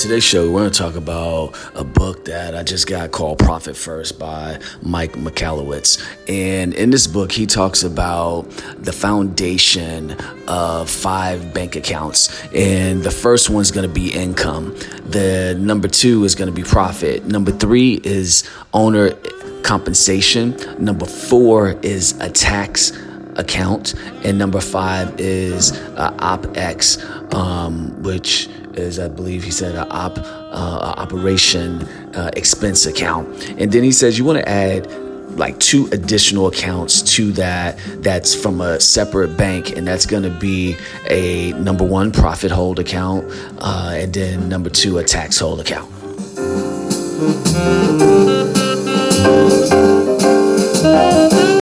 today's show, we're going to talk about a book that I just got called Profit First by Mike Michalowicz. And in this book, he talks about the foundation of five bank accounts. And the first one's going to be income. The number two is going to be profit. Number three is owner compensation. Number four is a tax account. And number five is uh, OPEX, um, which is, I believe he said, an op, uh, operation uh, expense account. And then he says you want to add like two additional accounts to that that's from a separate bank and that's going to be a number one profit hold account uh, and then number two a tax hold account